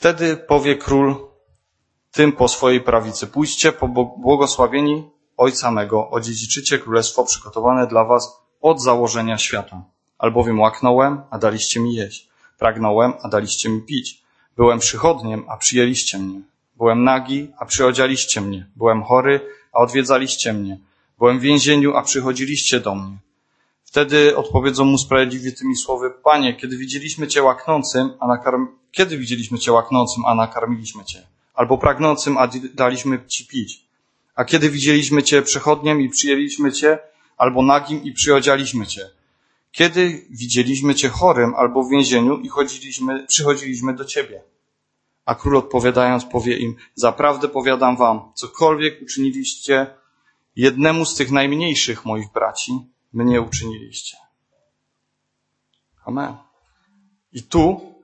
Wtedy powie król tym po swojej prawicy, pójdźcie błogosławieni Ojca mego, odziedziczycie królestwo przygotowane dla was od założenia świata. Albowiem łaknąłem, a daliście mi jeść. Pragnąłem, a daliście mi pić. Byłem przychodniem, a przyjęliście mnie. Byłem nagi, a przyodzialiście mnie. Byłem chory, a odwiedzaliście mnie. Byłem w więzieniu, a przychodziliście do mnie. Wtedy odpowiedzą mu sprawiedliwie tymi słowy, Panie, kiedy widzieliśmy Cię łaknącym, a nakarm... kiedy widzieliśmy Cię łaknącym, a nakarmiliśmy Cię? Albo pragnącym, a daliśmy Ci pić? A kiedy widzieliśmy Cię przechodniem i przyjęliśmy Cię, albo nagim i przyodzialiśmy Cię? Kiedy widzieliśmy Cię chorym albo w więzieniu i chodziliśmy, przychodziliśmy do Ciebie? A król odpowiadając powie im, zaprawdę powiadam wam, cokolwiek uczyniliście jednemu z tych najmniejszych moich braci, mnie uczyniliście. Amen. I tu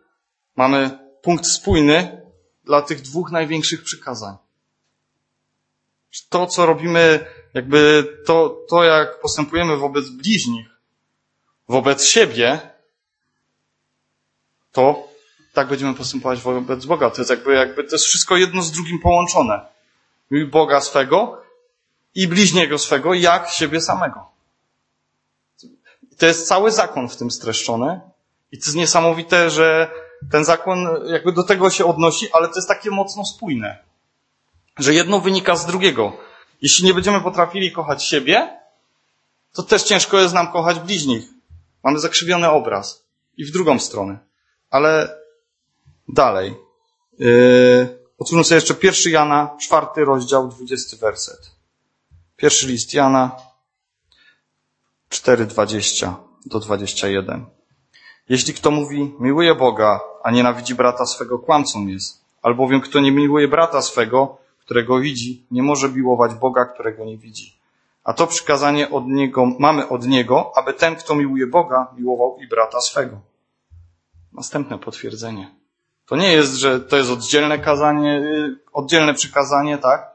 mamy punkt spójny dla tych dwóch największych przykazań. To, co robimy, jakby to, to jak postępujemy wobec bliźnich, wobec siebie, to tak będziemy postępować wobec Boga. To jest jakby, jakby to jest wszystko jedno z drugim połączone. Boga swego i bliźniego swego, jak siebie samego. To jest cały zakon w tym streszczony. I to jest niesamowite, że ten zakon jakby do tego się odnosi, ale to jest takie mocno spójne. Że jedno wynika z drugiego. Jeśli nie będziemy potrafili kochać siebie, to też ciężko jest nam kochać bliźnich. Mamy zakrzywiony obraz. I w drugą stronę. Ale dalej. Yy, otwórzmy sobie jeszcze pierwszy Jana, czwarty rozdział, dwudziesty werset. Pierwszy list Jana, 4:20 do 21. Jeśli kto mówi, miłuje Boga, a nienawidzi brata swego, kłamcą jest. Albowiem kto nie miłuje brata swego, którego widzi, nie może miłować Boga, którego nie widzi. A to przykazanie od niego, mamy od niego, aby ten, kto miłuje Boga, miłował i brata swego. Następne potwierdzenie. To nie jest, że to jest oddzielne kazanie, y, oddzielne przykazanie, tak?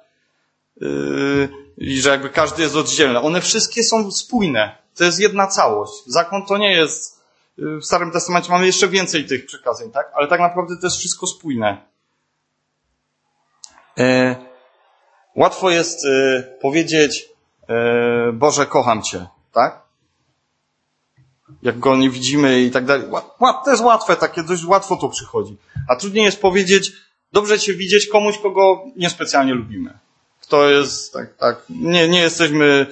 Yy, I że jakby każdy jest oddzielny. One wszystkie są spójne. To jest jedna całość. Zakon to nie jest, y, w Starym Testamencie mamy jeszcze więcej tych przykazań, tak? Ale tak naprawdę to jest wszystko spójne. Yy, łatwo jest yy, powiedzieć, Boże, kocham Cię, tak? Jak go nie widzimy i tak dalej. To jest łatwe, takie dość łatwo to przychodzi. A trudniej jest powiedzieć, dobrze Cię widzieć komuś, kogo niespecjalnie lubimy. To jest tak, tak. Nie, nie jesteśmy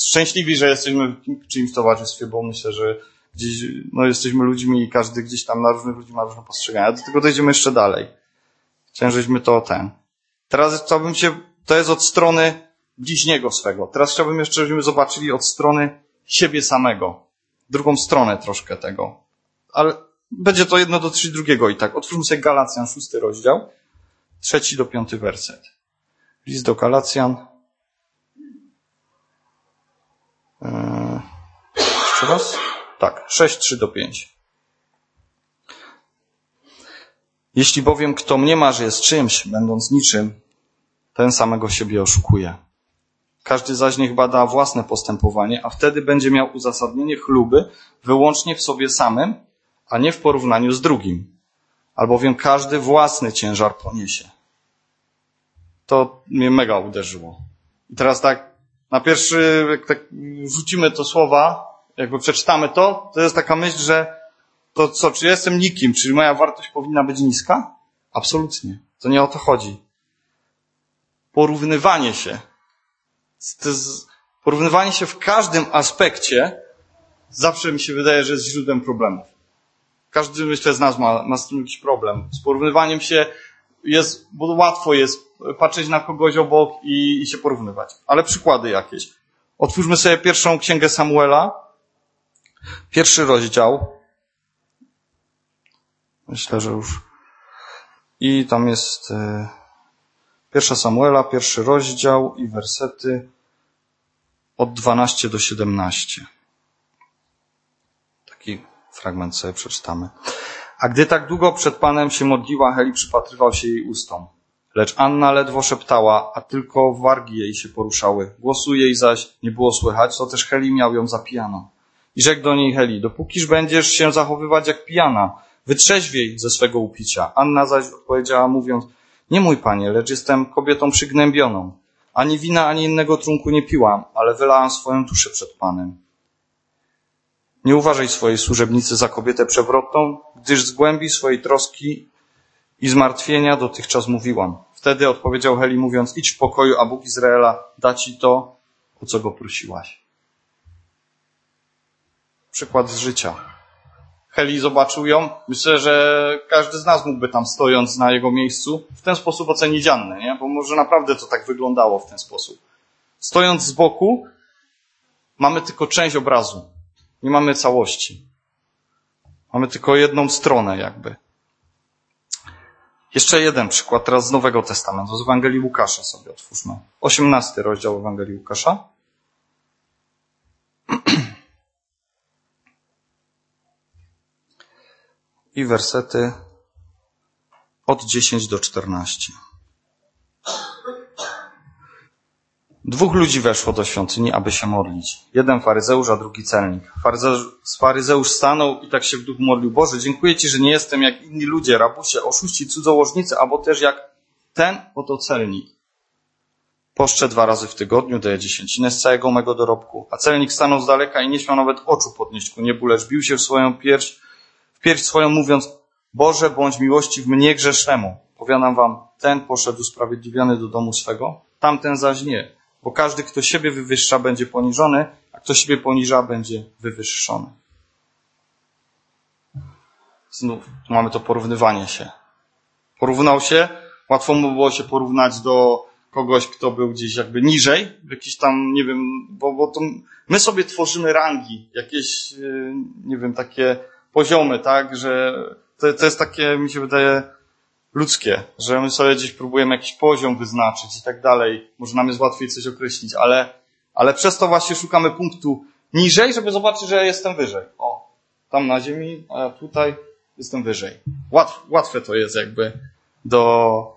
szczęśliwi, że jesteśmy w czyimś towarzystwie, bo myślę, że gdzieś, no jesteśmy ludźmi i każdy gdzieś tam na różnych ludzi ma różne postrzegania. Do tego dojdziemy jeszcze dalej. Chciałem, żeśmy to ten. Teraz chciałbym się, to jest od strony bliźniego swego. Teraz chciałbym jeszcze, żebyśmy zobaczyli od strony siebie samego. Drugą stronę troszkę tego. Ale będzie to jedno dotyczyć drugiego i tak. Otwórzmy sobie Galacjan, szósty rozdział, trzeci do piąty werset. List do Galacjan. Eee, jeszcze raz? Tak, 6, 3 do 5. Jeśli bowiem kto mnie że jest czymś, będąc niczym, ten samego siebie oszukuje. Każdy zaś niech bada własne postępowanie, a wtedy będzie miał uzasadnienie chluby wyłącznie w sobie samym, a nie w porównaniu z drugim. Albowiem każdy własny ciężar poniesie. To mnie mega uderzyło. I teraz tak, na pierwszy, jak tak rzucimy to słowa, jakby przeczytamy to, to jest taka myśl, że to co, czy jestem nikim, czy moja wartość powinna być niska? Absolutnie. To nie o to chodzi. Porównywanie się. Porównywanie się w każdym aspekcie zawsze mi się wydaje, że jest źródłem problemów. Każdy, myślę, z nas ma, ma z tym jakiś problem. Z porównywaniem się jest, bo łatwo jest patrzeć na kogoś obok i, i się porównywać. Ale przykłady jakieś. Otwórzmy sobie pierwszą księgę Samuela. Pierwszy rozdział. Myślę, że już. I tam jest e, pierwsza Samuela, pierwszy rozdział i wersety od 12 do 17. Taki fragment sobie przeczytamy. A gdy tak długo przed Panem się modliła, Heli przypatrywał się jej ustom. Lecz Anna ledwo szeptała, a tylko wargi jej się poruszały. Głosu jej zaś nie było słychać, to też Heli miał ją za pijaną. I rzekł do niej Heli, dopókiż będziesz się zachowywać jak pijana, wytrzeźwiej ze swego upicia. Anna zaś odpowiedziała mówiąc, nie mój panie, lecz jestem kobietą przygnębioną. Ani wina, ani innego trunku nie piłam, ale wylałam swoją duszę przed panem. Nie uważaj swojej służebnicy za kobietę przewrotną, gdyż z głębi swojej troski i zmartwienia dotychczas mówiłam. Wtedy odpowiedział Heli mówiąc, idź w pokoju, a Bóg Izraela da ci to, o co go prosiłaś. Przykład z życia. Heli zobaczył ją. Myślę, że każdy z nas mógłby tam stojąc na jego miejscu w ten sposób ocenić Annę, nie? Bo może naprawdę to tak wyglądało w ten sposób. Stojąc z boku, mamy tylko część obrazu. Nie mamy całości. Mamy tylko jedną stronę jakby. Jeszcze jeden przykład teraz z Nowego Testamentu, z Ewangelii Łukasza sobie otwórzmy. 18 rozdział Ewangelii Łukasza. I wersety od 10 do 14. Dwóch ludzi weszło do świątyni, aby się modlić. Jeden faryzeusz, a drugi celnik. Faryzeusz, stanął i tak się w duchu modlił. Boże, dziękuję Ci, że nie jestem jak inni ludzie, rabusie, oszuści, cudzołożnicy, albo też jak ten oto celnik. Poszczę dwa razy w tygodniu, daję dziesięcinę z całego mego dorobku. A celnik stanął z daleka i nie śmiał nawet oczu podnieść ku niebu, lecz bił się w swoją pierś, w pierś swoją mówiąc, Boże, bądź miłości w mnie grzesznemu. Powiadam wam, ten poszedł usprawiedliwiony do domu swego, tamten zaś nie. Bo każdy, kto siebie wywyższa, będzie poniżony, a kto siebie poniża, będzie wywyższony. Znów mamy to porównywanie się. Porównał się, łatwo mu było się porównać do kogoś, kto był gdzieś jakby niżej, jakiś tam, nie wiem, bo, bo to my sobie tworzymy rangi, jakieś, y, nie wiem, takie poziomy, tak, że to, to jest takie, mi się wydaje, ludzkie, że my sobie gdzieś próbujemy jakiś poziom wyznaczyć i tak dalej. Może nam jest łatwiej coś określić, ale, ale przez to właśnie szukamy punktu niżej, żeby zobaczyć, że jestem wyżej. O, tam na ziemi, a tutaj jestem wyżej. Łatw, łatwe to jest jakby do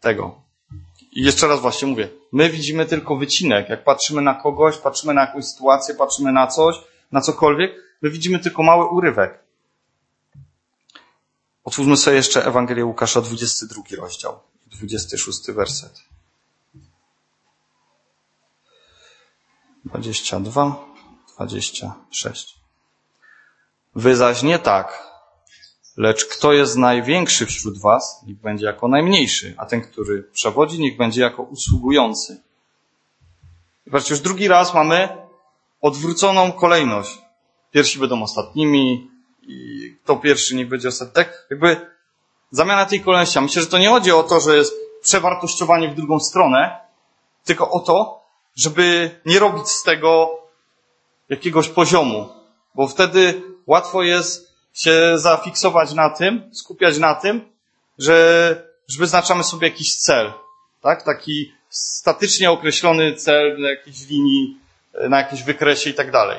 tego. I jeszcze raz właśnie mówię, my widzimy tylko wycinek. Jak patrzymy na kogoś, patrzymy na jakąś sytuację, patrzymy na coś, na cokolwiek, my widzimy tylko mały urywek. Otwórzmy sobie jeszcze Ewangelię Łukasza, 22 rozdział, 26 werset. 22, 26. Wy zaś nie tak, lecz kto jest największy wśród was, niech będzie jako najmniejszy, a ten, który przewodzi, niech będzie jako usługujący. Patrzcie, już drugi raz mamy odwróconą kolejność. Pierwsi będą ostatnimi, i kto pierwszy niech będzie ostatni. Tak jakby zamiana tej kolejności. Myślę, że to nie chodzi o to, że jest przewartościowanie w drugą stronę, tylko o to, żeby nie robić z tego jakiegoś poziomu, bo wtedy łatwo jest się zafiksować na tym, skupiać na tym, że, że wyznaczamy sobie jakiś cel, tak? Taki statycznie określony cel na jakiejś linii, na jakimś wykresie i tak dalej.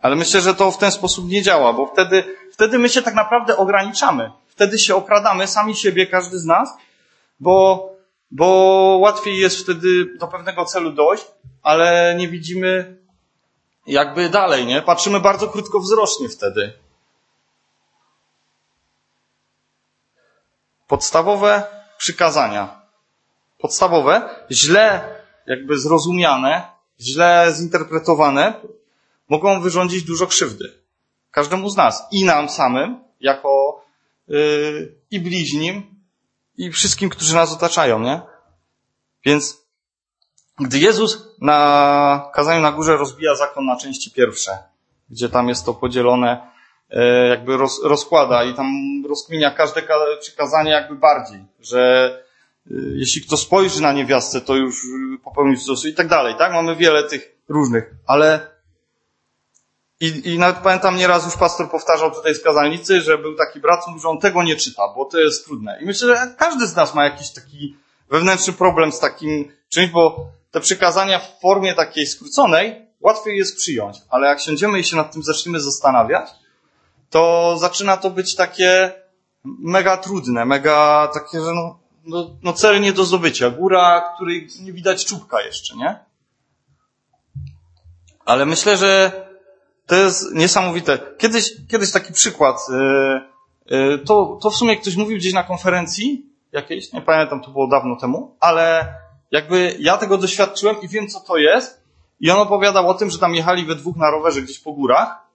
Ale myślę, że to w ten sposób nie działa, bo wtedy, wtedy my się tak naprawdę ograniczamy. Wtedy się okradamy sami siebie, każdy z nas, bo, bo łatwiej jest wtedy do pewnego celu dojść, ale nie widzimy jakby dalej, nie? Patrzymy bardzo krótkowzrocznie wtedy. Podstawowe przykazania. Podstawowe, źle jakby zrozumiane, źle zinterpretowane, mogą wyrządzić dużo krzywdy. Każdemu z nas. I nam samym, jako yy, i bliźnim, i wszystkim, którzy nas otaczają, nie? Więc gdy Jezus na kazaniu na górze rozbija zakon na części pierwsze, gdzie tam jest to podzielone, yy, jakby roz, rozkłada i tam rozkminia każde przykazanie jakby bardziej, że yy, jeśli kto spojrzy na niewiastę, to już popełni cudzołóstwo i tak dalej, tak? Mamy wiele tych różnych, ale i, I nawet pamiętam nieraz już pastor powtarzał tutaj z kazalnicy, że był taki brat, że on tego nie czyta, bo to jest trudne. I myślę, że każdy z nas ma jakiś taki wewnętrzny problem z takim czymś, bo te przykazania w formie takiej skróconej łatwiej jest przyjąć, ale jak siądziemy i się nad tym zaczniemy zastanawiać, to zaczyna to być takie mega trudne, mega takie, że no, no, no cel nie do zdobycia, góra, której nie widać czubka jeszcze, nie? Ale myślę, że To jest niesamowite. Kiedyś, kiedyś taki przykład. Yy, yy, to, to w sumie ktoś mówił gdzieś na konferencji jakiejś, nie pamiętam, to było dawno temu, ale jakby ja tego doświadczyłem i wiem, co to jest. I on opowiadał o tym, że tam jechali we dwóch na rowerze gdzieś po górach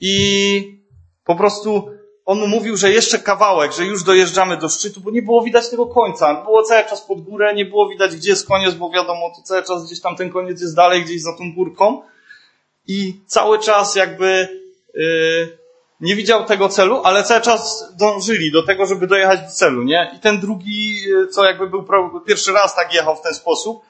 i po prostu on mówił, że jeszcze kawałek, że już dojeżdżamy do szczytu, bo nie było widać tego końca. Było cały czas pod górę, nie było widać, gdzie jest koniec, bo wiadomo, to cały czas gdzieś tam ten koniec jest dalej, gdzieś za tą górką. I cały czas jakby yy, nie widział tego celu, ale cały czas dążyli do tego, żeby dojechać do celu, nie? I ten drugi, yy, co jakby był pierwszy raz tak jechał w ten sposób,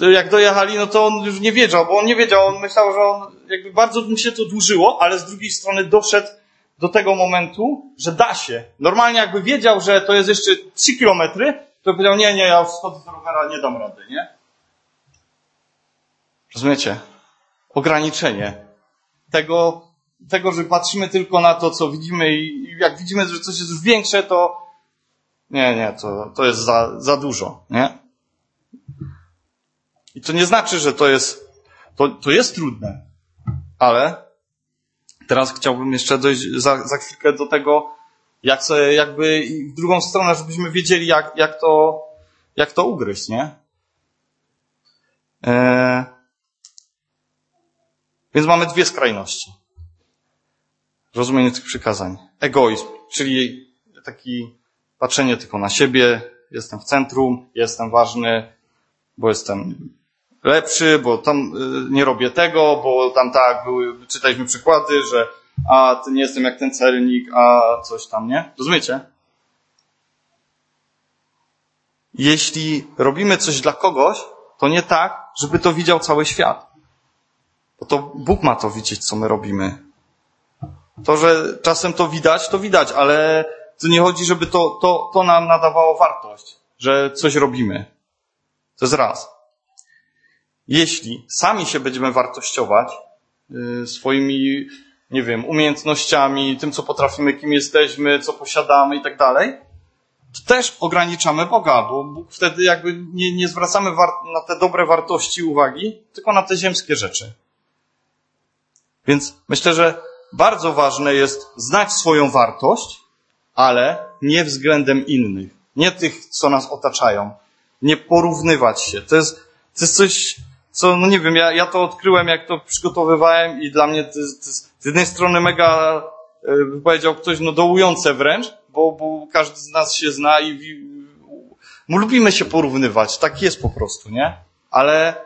jak dojechali, no to on już nie wiedział, bo on nie wiedział, on myślał, że on jakby bardzo mu się to dłużyło, ale z drugiej strony doszedł do tego momentu, że da się. Normalnie jakby wiedział, że to jest jeszcze 3 kilometry, to powiedział, nie, nie, ja schodzę z rowera, nie dam rady, nie? Rozumiecie? Ograniczenie tego, tego, że patrzymy tylko na to, co widzimy i jak widzimy, że coś jest już większe, to nie, nie, to, to jest za, za dużo, nie? I to nie znaczy, że to jest, to, to jest trudne, ale Teraz chciałbym jeszcze dojść za, za chwilkę do tego, jak sobie jakby w drugą stronę, żebyśmy wiedzieli, jak, jak, to, jak to ugryźć, nie? E... Więc mamy dwie skrajności. Rozumienie tych przykazań. Egoizm, czyli taki patrzenie tylko na siebie, jestem w centrum, jestem ważny, bo jestem lepszy, bo tam y, nie robię tego, bo tam tak były, czytaliśmy przykłady, że a ty nie jestem jak ten celnik, a coś tam, nie? Rozumiecie? Jeśli robimy coś dla kogoś, to nie tak, żeby to widział cały świat. Bo to Bóg ma to widzieć, co my robimy. To, że czasem to widać, to widać, ale to nie chodzi, żeby to, to, to nam nadawało wartość, że coś robimy. To jest raz jeśli sami się będziemy wartościować y, swoimi, nie wiem, umiejętnościami, tym, co potrafimy, kim jesteśmy, co posiadamy i tak dalej, to też ograniczamy Boga, bo Bóg wtedy jakby nie, nie zwracamy na te dobre wartości uwagi, tylko na te ziemskie rzeczy. Więc myślę, że bardzo ważne jest znać swoją wartość, ale nie względem innych. Nie tych, co nas otaczają. Nie porównywać się. To jest, to jest coś co, no nie wiem, ja, ja to odkryłem, jak to przygotowywałem i dla mnie to jest, to jest z jednej strony mega, by powiedział ktoś, no dołujące wręcz, bo, bo każdy z nas się zna i, i my lubimy się porównywać, tak jest po prostu, nie? Ale,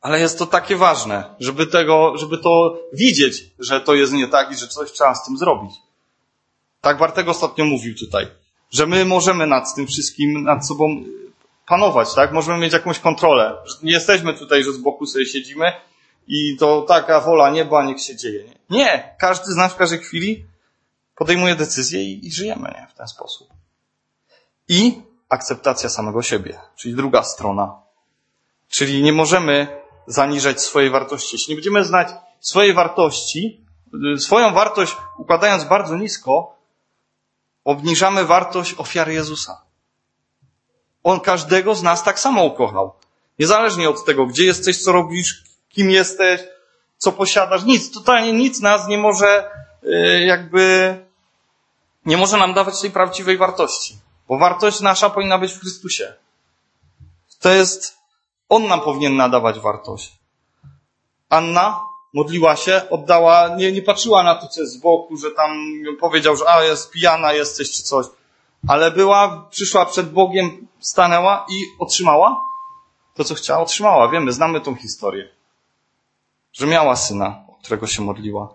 ale jest to takie ważne, żeby tego, żeby to widzieć, że to jest nie tak i że coś trzeba z tym zrobić. Tak Bartek ostatnio mówił tutaj, że my możemy nad tym wszystkim, nad sobą panować, tak? Możemy mieć jakąś kontrolę. Nie jesteśmy tutaj, że z boku sobie siedzimy i to taka wola nieba, niech się dzieje. Nie, nie. każdy z nas w każdej chwili podejmuje decyzję i, i żyjemy nie? w ten sposób. I akceptacja samego siebie, czyli druga strona. Czyli nie możemy zaniżać swojej wartości. Jeśli nie będziemy znać swojej wartości, swoją wartość układając bardzo nisko, obniżamy wartość ofiary Jezusa. On każdego z nas tak samo ukochał. Niezależnie od tego, gdzie jesteś, co robisz, kim jesteś, co posiadasz, nic, totalnie nic nas nie może y, jakby, nie może nam dawać tej prawdziwej wartości. Bo wartość nasza powinna być w Chrystusie. To jest, On nam powinien nadawać wartość. Anna modliła się, oddała, nie, nie patrzyła na to, co jest z boku, że tam powiedział, że a, jest pijana jesteś, czy coś ale była, przyszła przed Bogiem, stanęła i otrzymała to, co chciała, otrzymała. Wiemy, znamy tą historię. Że miała syna, o którego się modliła.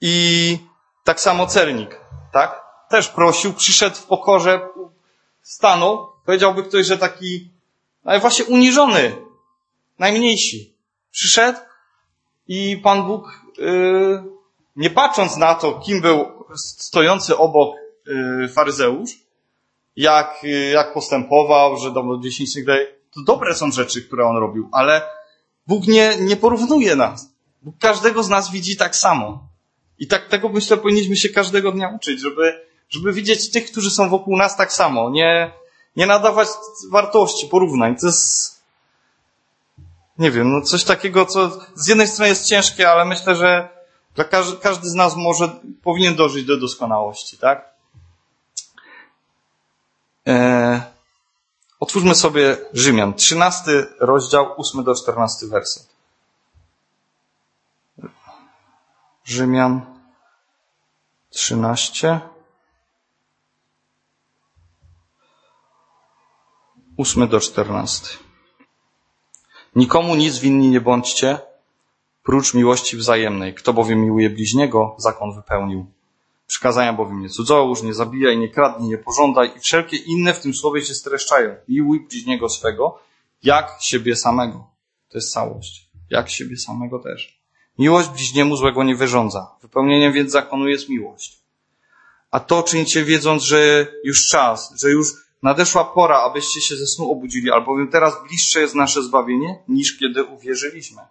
I tak samo celnik, tak? Też prosił, przyszedł w pokorze, stanął. Powiedziałby ktoś, że taki, ale właśnie uniżony, najmniejszy. Przyszedł i Pan Bóg, yy, nie patrząc na to, kim był stojący obok Y, faryzeusz, jak, y, jak postępował, że do dziesięć daje. To dobre są rzeczy, które on robił, ale Bóg nie, nie porównuje nas. Bóg każdego z nas widzi tak samo. I tak tego myślę, powinniśmy się każdego dnia uczyć, żeby, żeby widzieć tych, którzy są wokół nas tak samo. Nie, nie nadawać wartości, porównań. To jest, nie wiem, no coś takiego, co z jednej strony jest ciężkie, ale myślę, że dla każdy, każdy z nas może, powinien dążyć do doskonałości, tak? Eee, otwórzmy sobie Rzymian, 13 rozdział, 8 do 14 werset. Rzymian 13. 8 do 14. Nikomu nic winni nie bądźcie, prócz miłości wzajemnej. Kto bowiem miłuje bliźniego, zakon wypełnił. Przykazania bowiem nie cudzołóż, nie zabijaj, nie kradnij, nie pożądaj i wszelkie inne w tym słowie się streszczają. Miłuj bliźniego swego, jak siebie samego. To jest całość. Jak siebie samego też. Miłość bliźniemu złego nie wyrządza. Wypełnieniem więc zakonu jest miłość. A to czynicie wiedząc, że już czas, że już nadeszła pora, abyście się ze snu obudzili, albowiem teraz bliższe jest nasze zbawienie, niż kiedy uwierzyliśmy.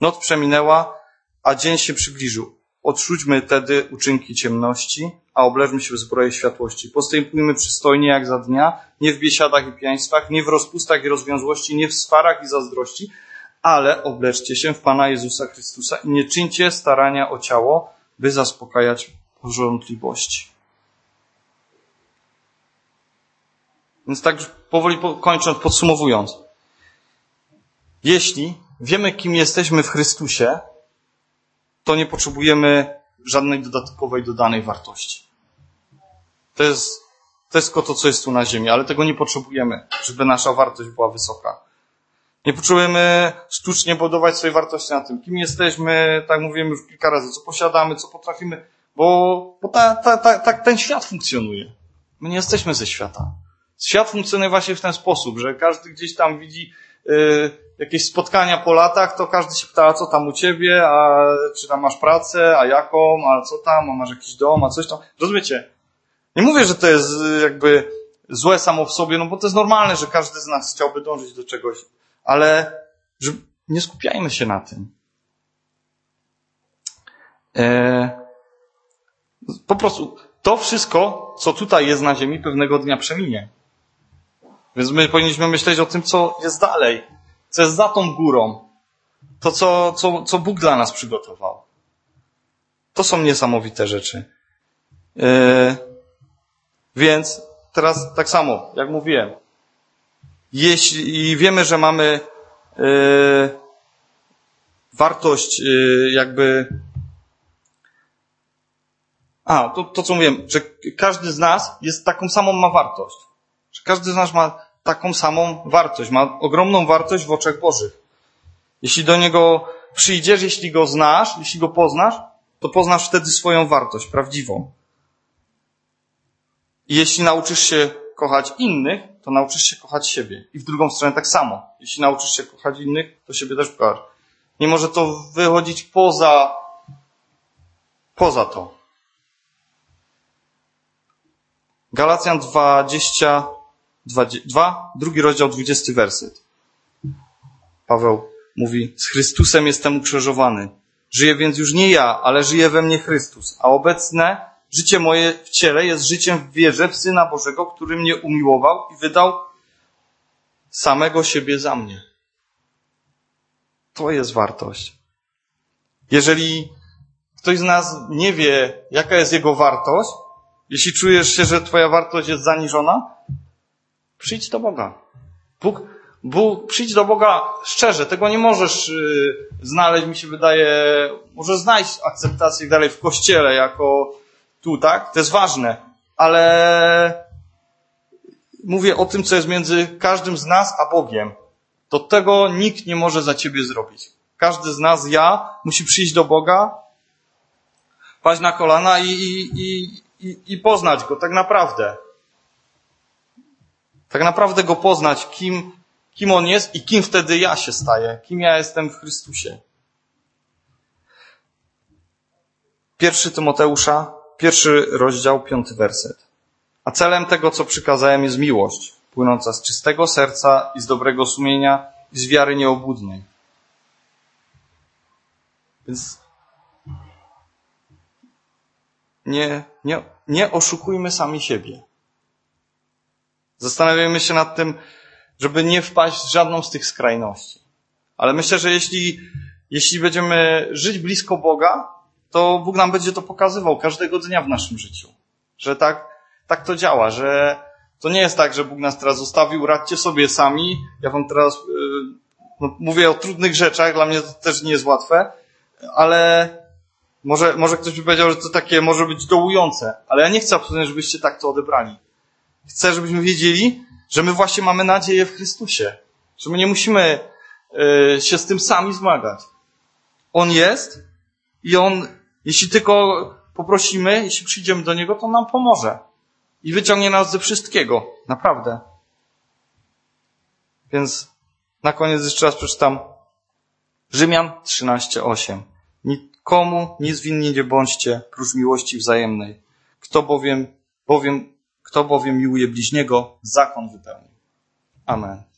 Noc przeminęła, a dzień się przybliżył. Odrzućmy tedy uczynki ciemności, a obleżmy się w zbroję światłości. Postępujmy przystojnie jak za dnia, nie w biesiadach i pijaństwach, nie w rozpustach i rozwiązłości, nie w swarach i zazdrości, ale obleczcie się w Pana Jezusa Chrystusa i nie czyńcie starania o ciało, by zaspokajać porządliwości. Więc tak powoli kończąc, podsumowując. Jeśli wiemy, kim jesteśmy w Chrystusie, to nie potrzebujemy żadnej dodatkowej, dodanej wartości. To jest, to jest tylko to, co jest tu na ziemi, ale tego nie potrzebujemy, żeby nasza wartość była wysoka. Nie potrzebujemy sztucznie budować swojej wartości na tym, kim jesteśmy, tak mówimy już kilka razy, co posiadamy, co potrafimy, bo, bo ta, ta, ta, ta, ten świat funkcjonuje. My nie jesteśmy ze świata. Świat funkcjonuje właśnie w ten sposób, że każdy gdzieś tam widzi y, jakieś spotkania po latach, to każdy się pyta, a co tam u ciebie, a czy tam masz pracę, a jaką, a co tam, a masz jakiś dom, a coś tam. Rozumiecie? Nie mówię, że to jest y, jakby złe samo w sobie, no bo to jest normalne, że każdy z nas chciałby dążyć do czegoś, ale że nie skupiajmy się na tym. E, po prostu to wszystko, co tutaj jest na ziemi, pewnego dnia przeminie. Więc my powinniśmy myśleć o tym, co jest dalej, co jest za tą górą, to, co, co, co Bóg dla nas przygotował. To są niesamowite rzeczy. Yy, więc teraz tak samo, jak mówiłem, jeśli wiemy, że mamy yy, wartość yy, jakby a, to, to co mówiłem, że każdy z nas jest taką samą ma wartość. Że każdy z nas ma taką samą wartość, ma ogromną wartość w oczach Bożych. Jeśli do Niego przyjdziesz, jeśli Go znasz, jeśli Go poznasz, to poznasz wtedy swoją wartość prawdziwą. I jeśli nauczysz się kochać innych, to nauczysz się kochać siebie. I w drugą stronę tak samo. Jeśli nauczysz się kochać innych, to siebie też kochasz. Nie może to wychodzić poza, poza to. Galacjan 20, 2, drugi rozdział, 20 werset. Paweł mówi, z Chrystusem jestem ukrzyżowany. Żyję więc już nie ja, ale żyje we mnie Chrystus. A obecne życie moje w ciele jest życiem w wierze w Syna Bożego, który mnie umiłował i wydał samego siebie za mnie. To jest wartość. Jeżeli ktoś z nas nie wie, jaka jest jego wartość, jeśli czujesz się, że Twoja wartość jest zaniżona, przyjdź do Boga. Bóg, Bóg, przyjdź do Boga szczerze. Tego nie możesz yy, znaleźć, mi się wydaje, może znaleźć akceptację dalej w kościele, jako tu, tak? To jest ważne. Ale mówię o tym, co jest między każdym z nas a Bogiem. To tego nikt nie może za ciebie zrobić. Każdy z nas, ja, musi przyjść do Boga, paść na kolana i, i, i, i poznać Go tak naprawdę. Tak naprawdę Go poznać, kim, kim On jest i kim wtedy ja się staję, kim ja jestem w Chrystusie. Pierwszy Tymoteusza, pierwszy rozdział, piąty werset. A celem tego, co przykazałem, jest miłość, płynąca z czystego serca i z dobrego sumienia i z wiary nieobłudnej. Więc nie, nie, nie oszukujmy sami siebie. Zastanawiajmy się nad tym, żeby nie wpaść w żadną z tych skrajności. Ale myślę, że jeśli, jeśli będziemy żyć blisko Boga, to Bóg nam będzie to pokazywał każdego dnia w naszym życiu. Że tak, tak to działa, że to nie jest tak, że Bóg nas teraz zostawił, radźcie sobie sami. Ja wam teraz yy, no, mówię o trudnych rzeczach, dla mnie to też nie jest łatwe, ale może, może ktoś by powiedział, że to takie może być dołujące, ale ja nie chcę absolutnie, żebyście tak to odebrali. Chcę, żebyśmy wiedzieli, że my właśnie mamy nadzieję w Chrystusie. Że my nie musimy y, się z tym sami zmagać. On jest i On, jeśli tylko poprosimy, jeśli przyjdziemy do Niego, to nam pomoże. I wyciągnie nas ze wszystkiego. Naprawdę. Więc na koniec jeszcze raz przeczytam Rzymian 13:8. Nikomu niezwinni nie bądźcie, prócz miłości wzajemnej. Kto bowiem, bowiem, kto bowiem miłuje bliźniego, zakon wypełni. Amen.